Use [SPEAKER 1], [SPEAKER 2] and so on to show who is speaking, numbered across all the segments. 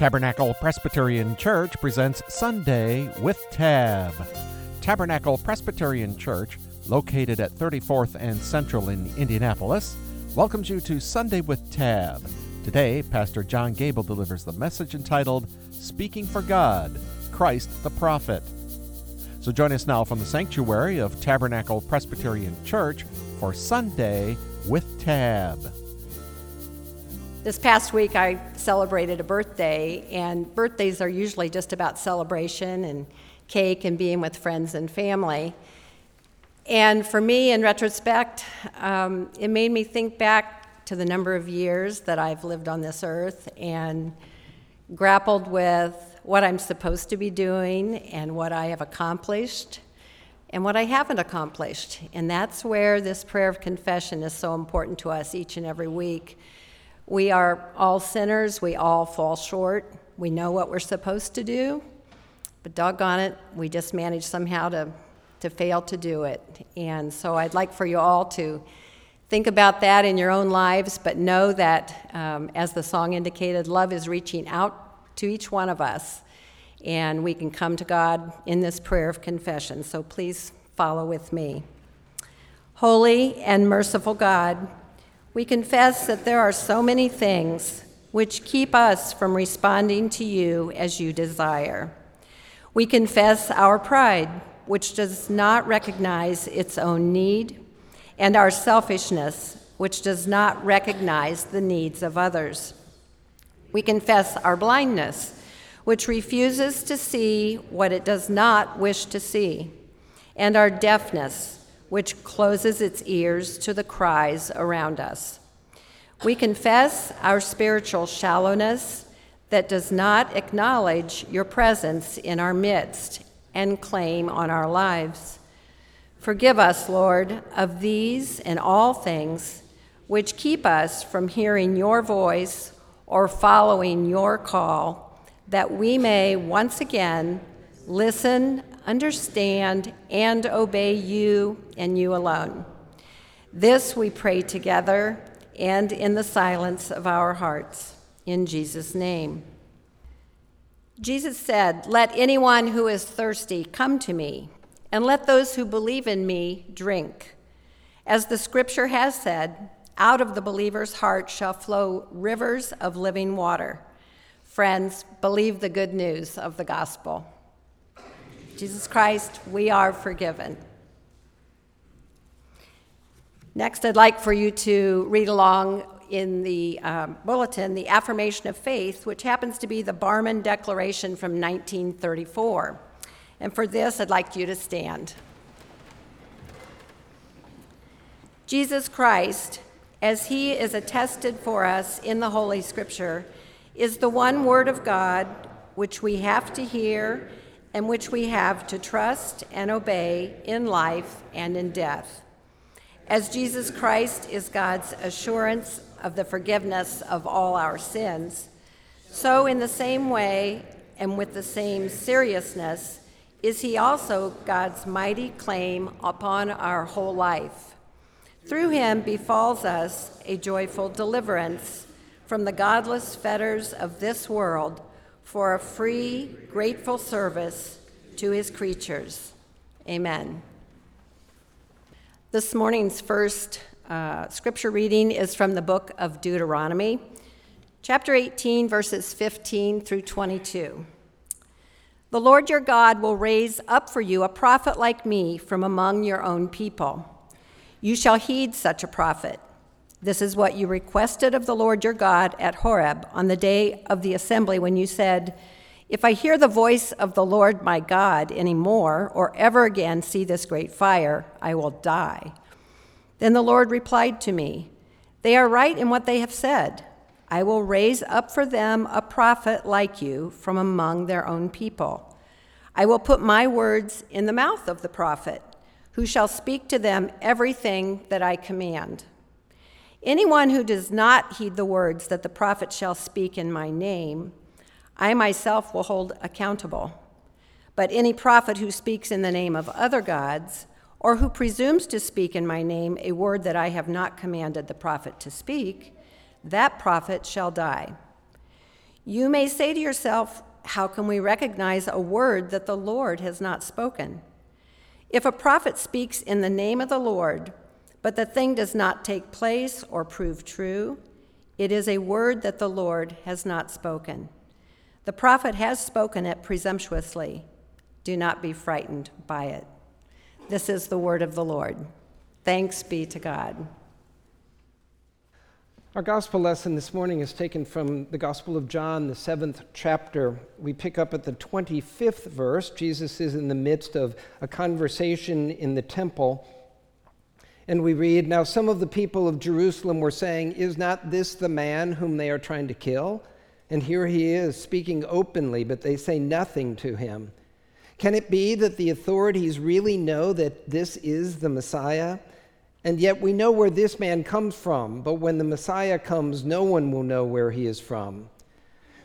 [SPEAKER 1] Tabernacle Presbyterian Church presents Sunday with Tab. Tabernacle Presbyterian Church, located at 34th and Central in Indianapolis, welcomes you to Sunday with Tab. Today, Pastor John Gable delivers the message entitled Speaking for God Christ the Prophet. So join us now from the sanctuary of Tabernacle Presbyterian Church for Sunday with Tab.
[SPEAKER 2] This past week, I celebrated a birthday, and birthdays are usually just about celebration and cake and being with friends and family. And for me, in retrospect, um, it made me think back to the number of years that I've lived on this earth and grappled with what I'm supposed to be doing and what I have accomplished and what I haven't accomplished. And that's where this prayer of confession is so important to us each and every week we are all sinners, we all fall short. We know what we're supposed to do, but doggone it, we just manage somehow to, to fail to do it. And so I'd like for you all to think about that in your own lives, but know that, um, as the song indicated, love is reaching out to each one of us, and we can come to God in this prayer of confession. So please follow with me. Holy and merciful God, we confess that there are so many things which keep us from responding to you as you desire. We confess our pride, which does not recognize its own need, and our selfishness, which does not recognize the needs of others. We confess our blindness, which refuses to see what it does not wish to see, and our deafness, which closes its ears to the cries around us. We confess our spiritual shallowness that does not acknowledge your presence in our midst and claim on our lives. Forgive us, Lord, of these and all things which keep us from hearing your voice or following your call, that we may once again listen understand, and obey you and you alone. This we pray together and in the silence of our hearts. In Jesus' name. Jesus said, Let anyone who is thirsty come to me, and let those who believe in me drink. As the scripture has said, out of the believer's heart shall flow rivers of living water. Friends, believe the good news of the gospel. Jesus Christ, we are forgiven. Next, I'd like for you to read along in the um, bulletin the Affirmation of Faith, which happens to be the Barmen Declaration from 1934. And for this, I'd like you to stand. Jesus Christ, as he is attested for us in the Holy Scripture, is the one Word of God which we have to hear and which we have to trust and obey in life and in death. As Jesus Christ is God's assurance of the forgiveness of all our sins, so in the same way and with the same seriousness is he also God's mighty claim upon our whole life. Through him befalls us a joyful deliverance from the godless fetters of this world for a free, grateful service to his creatures. Amen. This morning's first uh, scripture reading is from the book of Deuteronomy, chapter 18, verses 15 through 22. The Lord your God will raise up for you a prophet like me from among your own people. You shall heed such a prophet. This is what you requested of the Lord your God at Horeb on the day of the assembly when you said, If I hear the voice of the Lord my God any more, or ever again see this great fire, I will die. Then the Lord replied to me, They are right in what they have said. I will raise up for them a prophet like you from among their own people. I will put my words in the mouth of the prophet, who shall speak to them everything that I command. Anyone who does not heed the words that the prophet shall speak in my name, I myself will hold accountable. But any prophet who speaks in the name of other gods, or who presumes to speak in my name a word that I have not commanded the prophet to speak, that prophet shall die. You may say to yourself, How can we recognize a word that the Lord has not spoken? If a prophet speaks in the name of the Lord, but the thing does not take place or prove true, it is a word that the Lord has not spoken. The prophet has spoken it presumptuously. Do not be frightened by it. This is the word of the Lord. Thanks be to God.
[SPEAKER 3] Our gospel lesson this morning is taken from the Gospel of John, the seventh chapter. We pick up at the 25th verse. Jesus is in the midst of a conversation in the temple. And we read Now some of the people of Jerusalem were saying, Is not this the man whom they are trying to kill? And here he is speaking openly, but they say nothing to him. Can it be that the authorities really know that this is the Messiah? And yet we know where this man comes from, but when the Messiah comes, no one will know where he is from.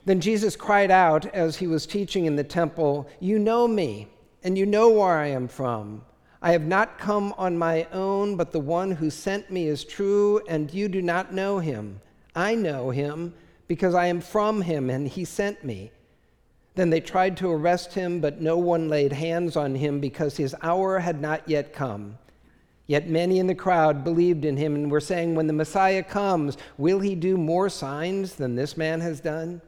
[SPEAKER 3] Then Jesus cried out as he was teaching in the temple, You know me, and you know where I am from. I have not come on my own, but the one who sent me is true, and you do not know him. I know him because I am from him, and he sent me. Then they tried to arrest him, but no one laid hands on him because his hour had not yet come. Yet many in the crowd believed in him and were saying, When the Messiah comes, will he do more signs than this man has done?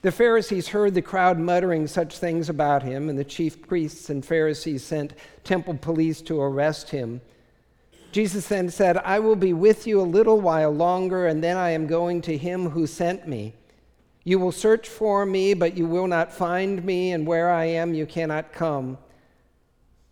[SPEAKER 3] The Pharisees heard the crowd muttering such things about him, and the chief priests and Pharisees sent temple police to arrest him. Jesus then said, I will be with you a little while longer, and then I am going to him who sent me. You will search for me, but you will not find me, and where I am, you cannot come.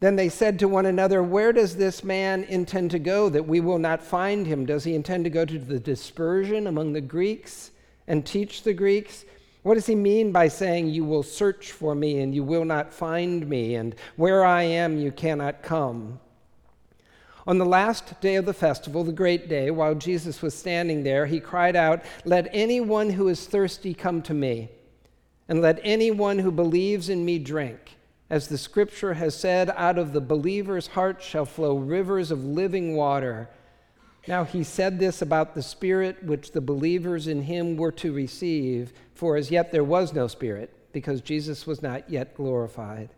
[SPEAKER 3] Then they said to one another, Where does this man intend to go that we will not find him? Does he intend to go to the dispersion among the Greeks and teach the Greeks? What does he mean by saying, You will search for me and you will not find me, and where I am, you cannot come? On the last day of the festival, the great day, while Jesus was standing there, he cried out, Let anyone who is thirsty come to me, and let anyone who believes in me drink. As the scripture has said, out of the believer's heart shall flow rivers of living water. Now he said this about the Spirit which the believers in him were to receive, for as yet there was no Spirit, because Jesus was not yet glorified.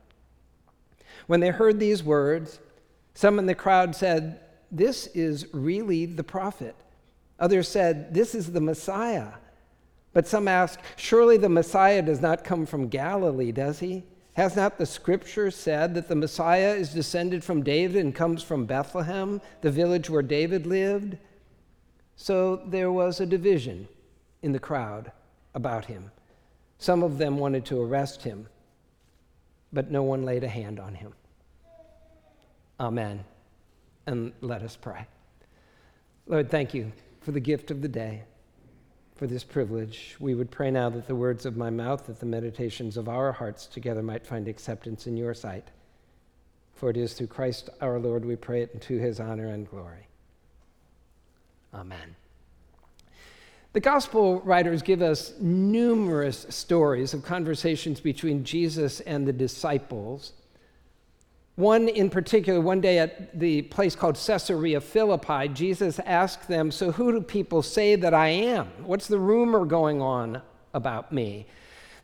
[SPEAKER 3] When they heard these words, some in the crowd said, This is really the prophet. Others said, This is the Messiah. But some asked, Surely the Messiah does not come from Galilee, does he? Has not the scripture said that the Messiah is descended from David and comes from Bethlehem, the village where David lived? So there was a division in the crowd about him. Some of them wanted to arrest him, but no one laid a hand on him. Amen. And let us pray. Lord, thank you for the gift of the day, for this privilege. We would pray now that the words of my mouth, that the meditations of our hearts together might find acceptance in your sight. For it is through Christ our Lord we pray it, to his honor and glory. Amen. The gospel writers give us numerous stories of conversations between Jesus and the disciples one in particular, one day at the place called Caesarea Philippi, Jesus asked them, So who do people say that I am? What's the rumor going on about me?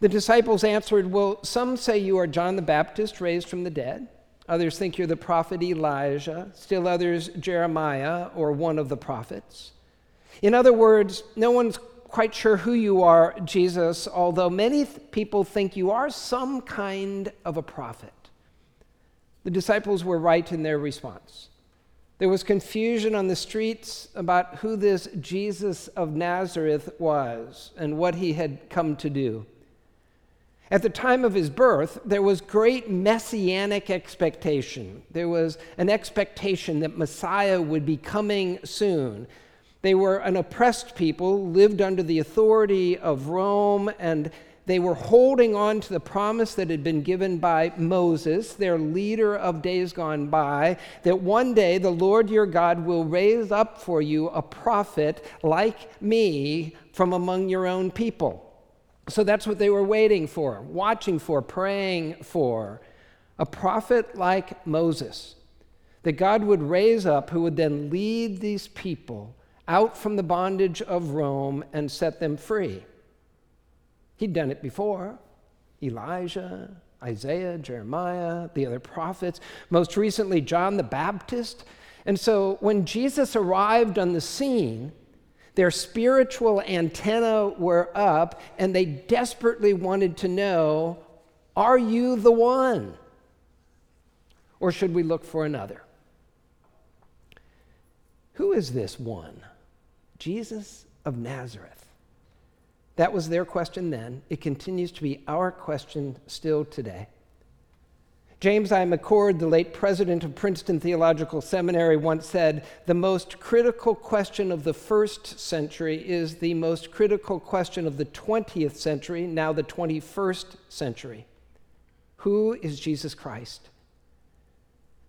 [SPEAKER 3] The disciples answered, Well, some say you are John the Baptist raised from the dead. Others think you're the prophet Elijah. Still others, Jeremiah or one of the prophets. In other words, no one's quite sure who you are, Jesus, although many th- people think you are some kind of a prophet. The disciples were right in their response. There was confusion on the streets about who this Jesus of Nazareth was and what he had come to do. At the time of his birth, there was great messianic expectation. There was an expectation that Messiah would be coming soon. They were an oppressed people, lived under the authority of Rome, and they were holding on to the promise that had been given by Moses, their leader of days gone by, that one day the Lord your God will raise up for you a prophet like me from among your own people. So that's what they were waiting for, watching for, praying for. A prophet like Moses, that God would raise up who would then lead these people out from the bondage of Rome and set them free. He'd done it before. Elijah, Isaiah, Jeremiah, the other prophets, most recently, John the Baptist. And so when Jesus arrived on the scene, their spiritual antenna were up, and they desperately wanted to know Are you the one? Or should we look for another? Who is this one? Jesus of Nazareth. That was their question then. It continues to be our question still today. James I. McCord, the late president of Princeton Theological Seminary, once said The most critical question of the first century is the most critical question of the 20th century, now the 21st century. Who is Jesus Christ?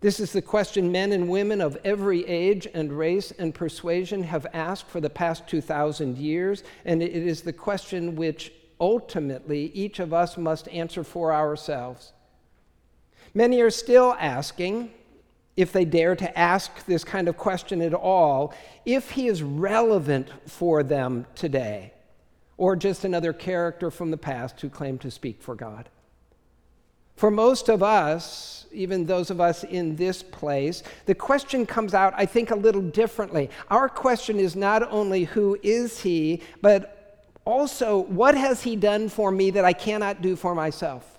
[SPEAKER 3] This is the question men and women of every age and race and persuasion have asked for the past 2,000 years, and it is the question which ultimately each of us must answer for ourselves. Many are still asking, if they dare to ask this kind of question at all, if he is relevant for them today, or just another character from the past who claimed to speak for God. For most of us, even those of us in this place, the question comes out, I think, a little differently. Our question is not only who is he, but also what has he done for me that I cannot do for myself?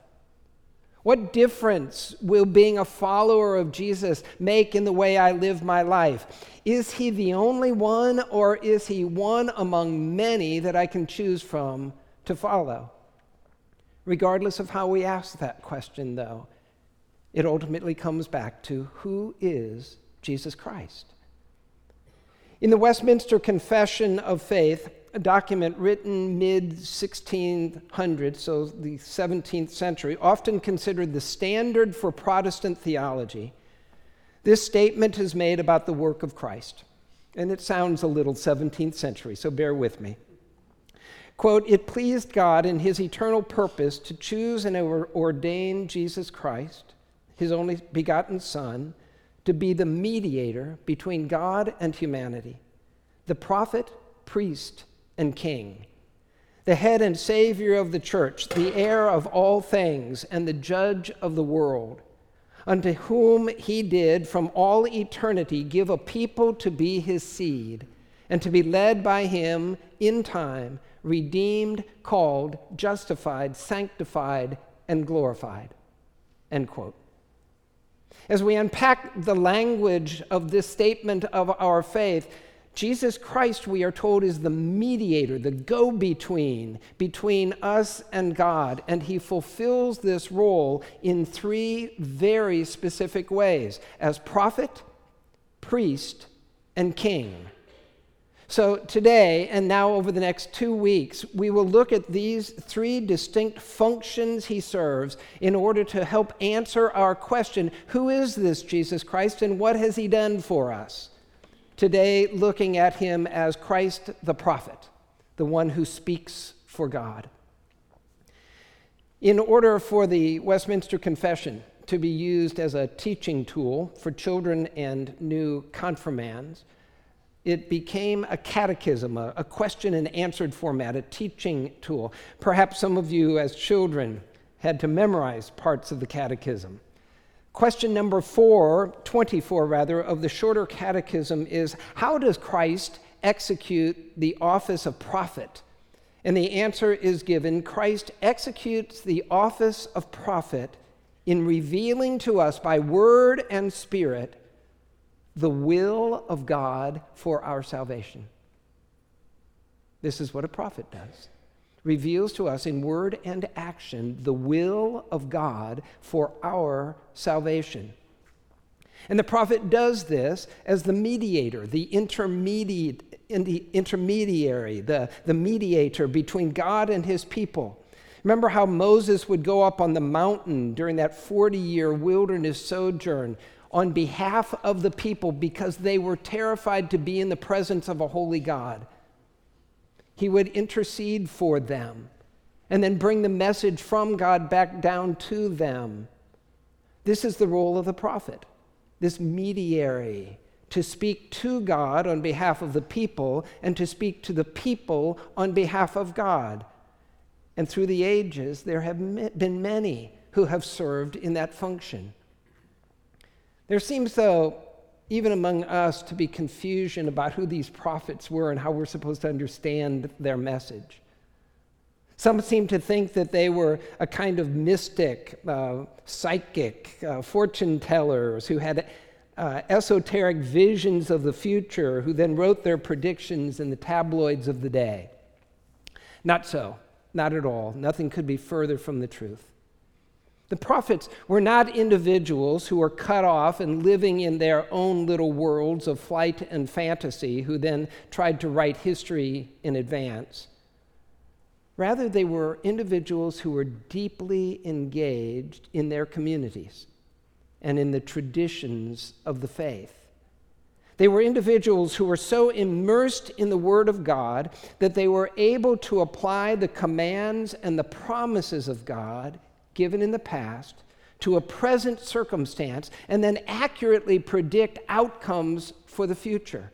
[SPEAKER 3] What difference will being a follower of Jesus make in the way I live my life? Is he the only one, or is he one among many that I can choose from to follow? Regardless of how we ask that question, though, it ultimately comes back to who is Jesus Christ? In the Westminster Confession of Faith, a document written mid 1600s, so the 17th century, often considered the standard for Protestant theology, this statement is made about the work of Christ. And it sounds a little 17th century, so bear with me. Quote, it pleased God in his eternal purpose to choose and ordain Jesus Christ, his only begotten Son, to be the mediator between God and humanity, the prophet, priest, and king, the head and savior of the church, the heir of all things, and the judge of the world, unto whom he did from all eternity give a people to be his seed, and to be led by him in time redeemed, called, justified, sanctified, and glorified. End quote. As we unpack the language of this statement of our faith, Jesus Christ, we are told, is the mediator, the go between between us and God. And he fulfills this role in three very specific ways as prophet, priest, and king. So, today and now over the next two weeks, we will look at these three distinct functions he serves in order to help answer our question who is this Jesus Christ and what has he done for us? Today, looking at him as Christ the prophet, the one who speaks for God. In order for the Westminster Confession to be used as a teaching tool for children and new confirmands, it became a catechism, a, a, question and answered format, a teaching tool. Perhaps some of you, as children, had to memorize parts of the catechism. Question number four, 24 rather, of the shorter catechism is How does Christ execute the office of prophet? And the answer is given Christ executes the office of prophet in revealing to us by word and spirit the will of God for our salvation. This is what a prophet does. Reveals to us in word and action the will of God for our salvation. And the prophet does this as the mediator, the intermediate, intermediary, the, the mediator between God and his people. Remember how Moses would go up on the mountain during that 40 year wilderness sojourn on behalf of the people because they were terrified to be in the presence of a holy God. He would intercede for them and then bring the message from God back down to them. This is the role of the prophet, this mediary, to speak to God on behalf of the people and to speak to the people on behalf of God. And through the ages, there have been many who have served in that function. There seems, though, even among us, to be confusion about who these prophets were and how we're supposed to understand their message. Some seem to think that they were a kind of mystic, uh, psychic, uh, fortune tellers who had uh, esoteric visions of the future, who then wrote their predictions in the tabloids of the day. Not so, not at all. Nothing could be further from the truth. The prophets were not individuals who were cut off and living in their own little worlds of flight and fantasy, who then tried to write history in advance. Rather, they were individuals who were deeply engaged in their communities and in the traditions of the faith. They were individuals who were so immersed in the Word of God that they were able to apply the commands and the promises of God given in the past to a present circumstance and then accurately predict outcomes for the future.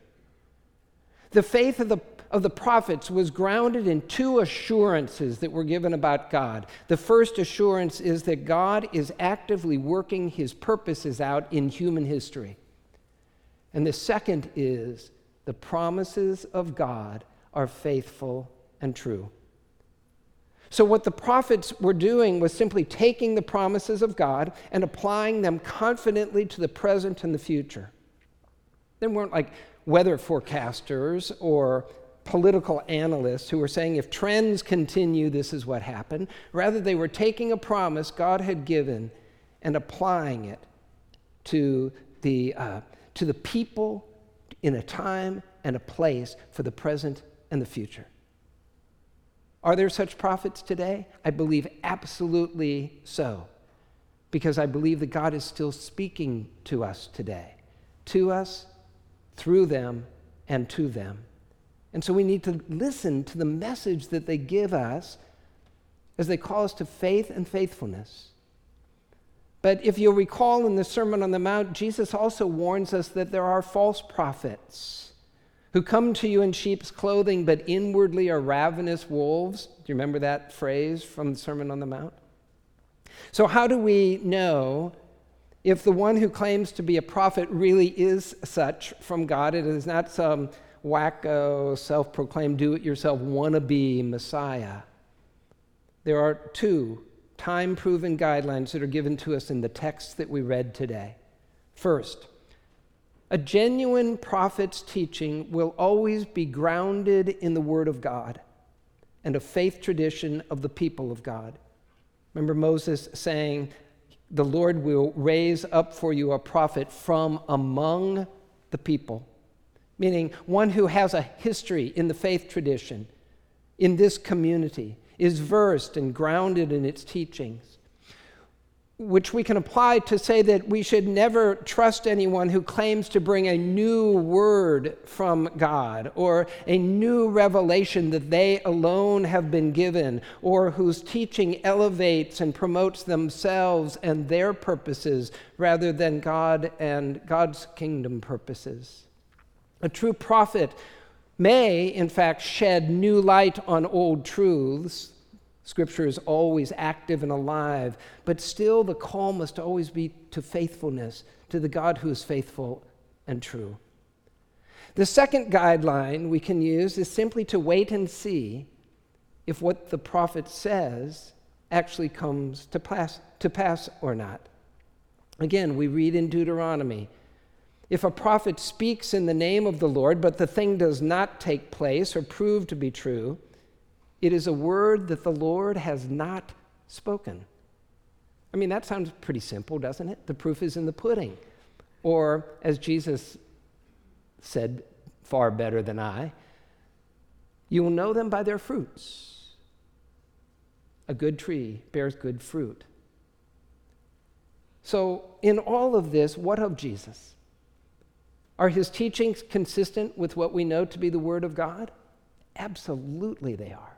[SPEAKER 3] The faith of the of the prophets was grounded in two assurances that were given about God. The first assurance is that God is actively working his purposes out in human history. And the second is the promises of God are faithful and true. So, what the prophets were doing was simply taking the promises of God and applying them confidently to the present and the future. They weren't like weather forecasters or political analysts who were saying if trends continue, this is what happened. Rather, they were taking a promise God had given and applying it to the, uh, to the people in a time and a place for the present and the future. Are there such prophets today? I believe absolutely so, because I believe that God is still speaking to us today, to us, through them, and to them. And so we need to listen to the message that they give us as they call us to faith and faithfulness. But if you'll recall in the Sermon on the Mount, Jesus also warns us that there are false prophets who come to you in sheep's clothing, but inwardly are ravenous wolves. Do you remember that phrase from the Sermon on the Mount? So, how do we know if the one who claims to be a prophet really is such from God? It is not some wacko, self proclaimed, do it yourself wannabe Messiah. There are two time proven guidelines that are given to us in the text that we read today. First, a genuine prophet's teaching will always be grounded in the Word of God and a faith tradition of the people of God. Remember Moses saying, The Lord will raise up for you a prophet from among the people meaning one who has a history in the faith tradition in this community, is versed and grounded in its teachings, which we can apply to say that we should never trust anyone who claims to bring a new word from God or a new revelation that they alone have been given or whose teaching elevates and promotes themselves and their purposes rather than God and God's kingdom purposes. A true prophet may, in fact, shed new light on old truths. Scripture is always active and alive, but still the call must always be to faithfulness, to the God who is faithful and true. The second guideline we can use is simply to wait and see if what the prophet says actually comes to pass, to pass or not. Again, we read in Deuteronomy if a prophet speaks in the name of the Lord, but the thing does not take place or prove to be true, it is a word that the Lord has not spoken. I mean, that sounds pretty simple, doesn't it? The proof is in the pudding. Or, as Jesus said far better than I, you will know them by their fruits. A good tree bears good fruit. So, in all of this, what of Jesus? Are his teachings consistent with what we know to be the Word of God? Absolutely, they are.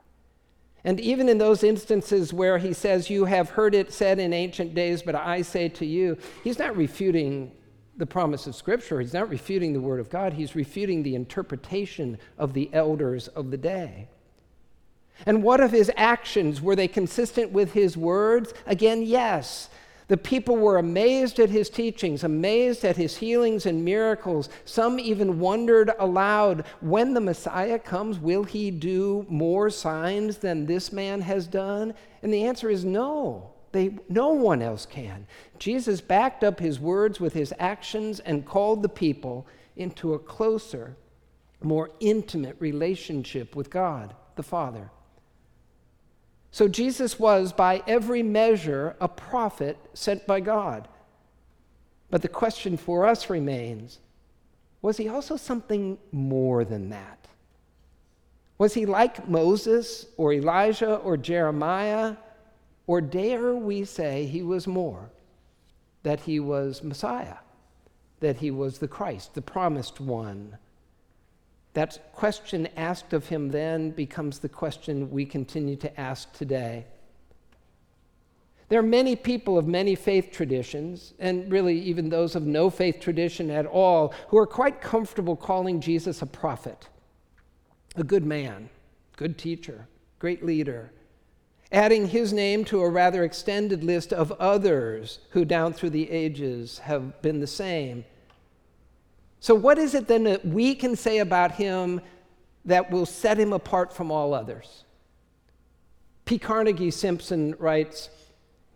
[SPEAKER 3] And even in those instances where he says, You have heard it said in ancient days, but I say to you, he's not refuting the promise of Scripture. He's not refuting the Word of God. He's refuting the interpretation of the elders of the day. And what of his actions? Were they consistent with his words? Again, yes. The people were amazed at his teachings, amazed at his healings and miracles. Some even wondered aloud when the Messiah comes, will he do more signs than this man has done? And the answer is no. They, no one else can. Jesus backed up his words with his actions and called the people into a closer, more intimate relationship with God the Father. So Jesus was, by every measure, a prophet sent by God. But the question for us remains was he also something more than that? Was he like Moses or Elijah or Jeremiah? Or dare we say he was more? That he was Messiah, that he was the Christ, the promised one, that question asked of him then becomes the question we continue to ask today. There are many people of many faith traditions, and really even those of no faith tradition at all, who are quite comfortable calling Jesus a prophet, a good man, good teacher, great leader, adding his name to a rather extended list of others who down through the ages have been the same so, what is it then that we can say about him that will set him apart from all others? P. Carnegie Simpson writes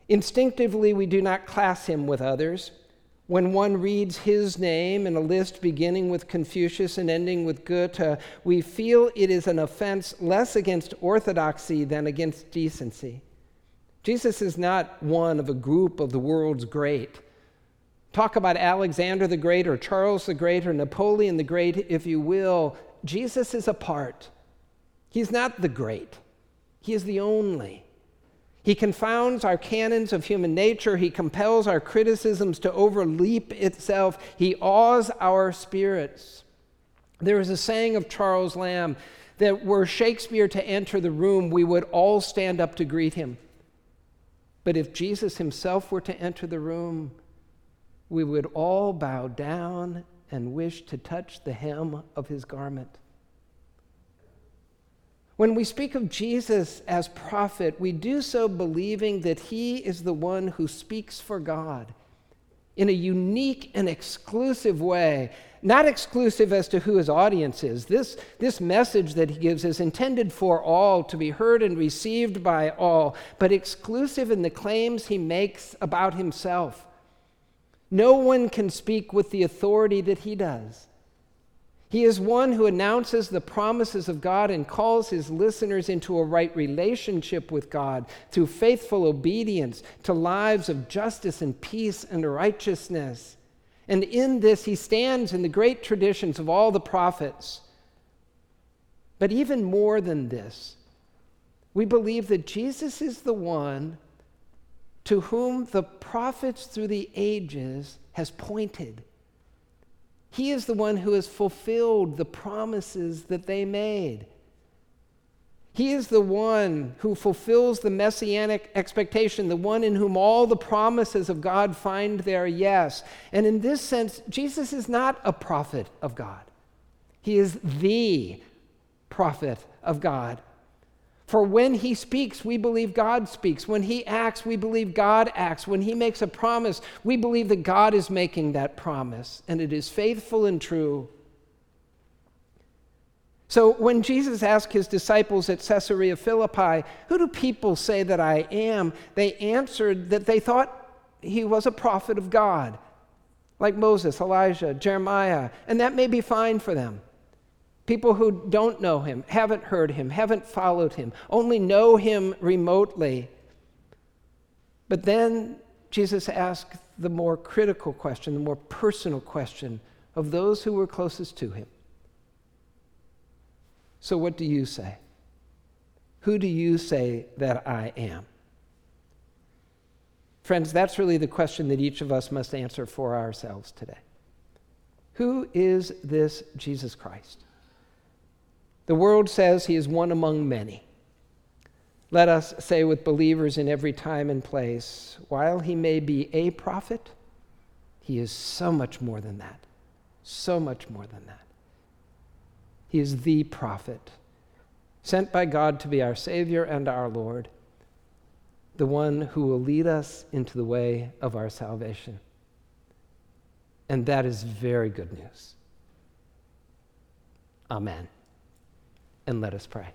[SPEAKER 3] Instinctively, we do not class him with others. When one reads his name in a list beginning with Confucius and ending with Goethe, we feel it is an offense less against orthodoxy than against decency. Jesus is not one of a group of the world's great. Talk about Alexander the Great or Charles the Great or Napoleon the Great, if you will. Jesus is apart. He's not the great, He is the only. He confounds our canons of human nature. He compels our criticisms to overleap itself. He awes our spirits. There is a saying of Charles Lamb that were Shakespeare to enter the room, we would all stand up to greet him. But if Jesus himself were to enter the room, we would all bow down and wish to touch the hem of his garment. When we speak of Jesus as prophet, we do so believing that he is the one who speaks for God in a unique and exclusive way. Not exclusive as to who his audience is. This, this message that he gives is intended for all, to be heard and received by all, but exclusive in the claims he makes about himself. No one can speak with the authority that he does. He is one who announces the promises of God and calls his listeners into a right relationship with God through faithful obedience to lives of justice and peace and righteousness. And in this, he stands in the great traditions of all the prophets. But even more than this, we believe that Jesus is the one to whom the prophets through the ages has pointed. He is the one who has fulfilled the promises that they made. He is the one who fulfills the messianic expectation, the one in whom all the promises of God find their yes. And in this sense, Jesus is not a prophet of God, he is the prophet of God. For when he speaks, we believe God speaks. When he acts, we believe God acts. When he makes a promise, we believe that God is making that promise, and it is faithful and true. So when Jesus asked his disciples at Caesarea Philippi, Who do people say that I am? they answered that they thought he was a prophet of God, like Moses, Elijah, Jeremiah, and that may be fine for them. People who don't know him, haven't heard him, haven't followed him, only know him remotely. But then Jesus asked the more critical question, the more personal question of those who were closest to him. So, what do you say? Who do you say that I am? Friends, that's really the question that each of us must answer for ourselves today. Who is this Jesus Christ? The world says he is one among many. Let us say with believers in every time and place, while he may be a prophet, he is so much more than that. So much more than that. He is the prophet. sent by God to be our Savior and our Lord, the one who will lead us into the way of our salvation. And that is very good news. Amen. And let us pray.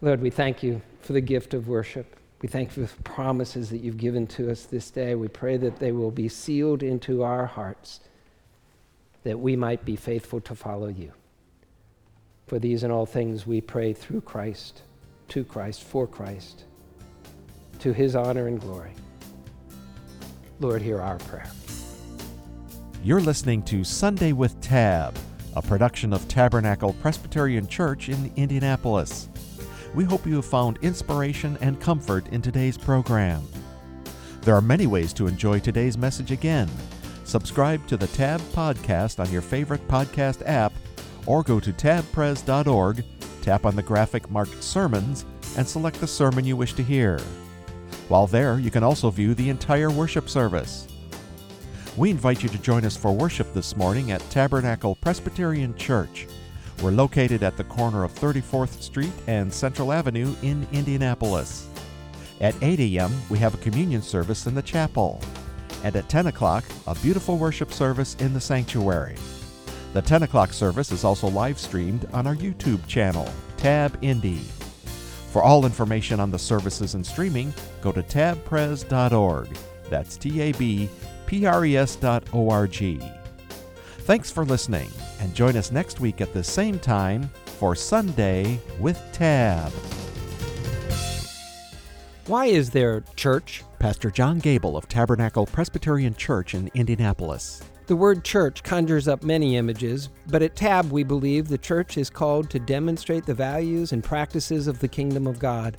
[SPEAKER 3] Lord, we thank you for the gift of worship. We thank you for the promises that you've given to us this day. We pray that they will be sealed into our hearts, that we might be faithful to follow you. For these and all things we pray through Christ, to Christ, for Christ, to his honor and glory. Lord, hear our prayer.
[SPEAKER 1] You're listening to Sunday with Tab, a production of Tabernacle Presbyterian Church in Indianapolis. We hope you have found inspiration and comfort in today's program. There are many ways to enjoy today's message again. Subscribe to the Tab podcast on your favorite podcast app or go to tabpres.org, tap on the graphic marked Sermons, and select the sermon you wish to hear. While there, you can also view the entire worship service. We invite you to join us for worship this morning at Tabernacle Presbyterian Church. We're located at the corner of 34th Street and Central Avenue in Indianapolis. At 8 a.m., we have a communion service in the chapel. And at 10 o'clock, a beautiful worship service in the sanctuary. The 10 o'clock service is also live streamed on our YouTube channel, Tab Indy. For all information on the services and streaming, go to tabpres.org. That's T A B P R E S dot O R G. Thanks for listening, and join us next week at the same time for Sunday with Tab.
[SPEAKER 3] Why is there church?
[SPEAKER 1] Pastor John Gable of Tabernacle Presbyterian Church in Indianapolis.
[SPEAKER 3] The word church conjures up many images, but at TAB we believe the church is called to demonstrate the values and practices of the kingdom of God.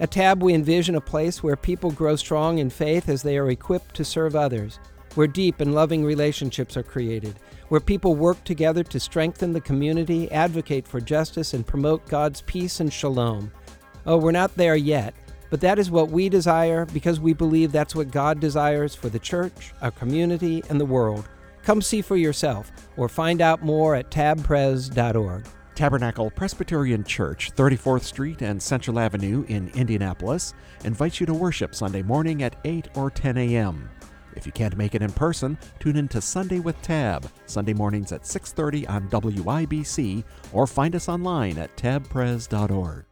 [SPEAKER 3] At TAB we envision a place where people grow strong in faith as they are equipped to serve others, where deep and loving relationships are created, where people work together to strengthen the community, advocate for justice, and promote God's peace and shalom. Oh, we're not there yet, but that is what we desire because we believe that's what God desires for the church, our community, and the world. Come see for yourself or find out more at tabpres.org.
[SPEAKER 1] Tabernacle Presbyterian Church, 34th Street and Central Avenue in Indianapolis, invites you to worship Sunday morning at 8 or 10 a.m. If you can't make it in person, tune in to Sunday with Tab, Sunday mornings at 6:30 on WIBC or find us online at tabpres.org.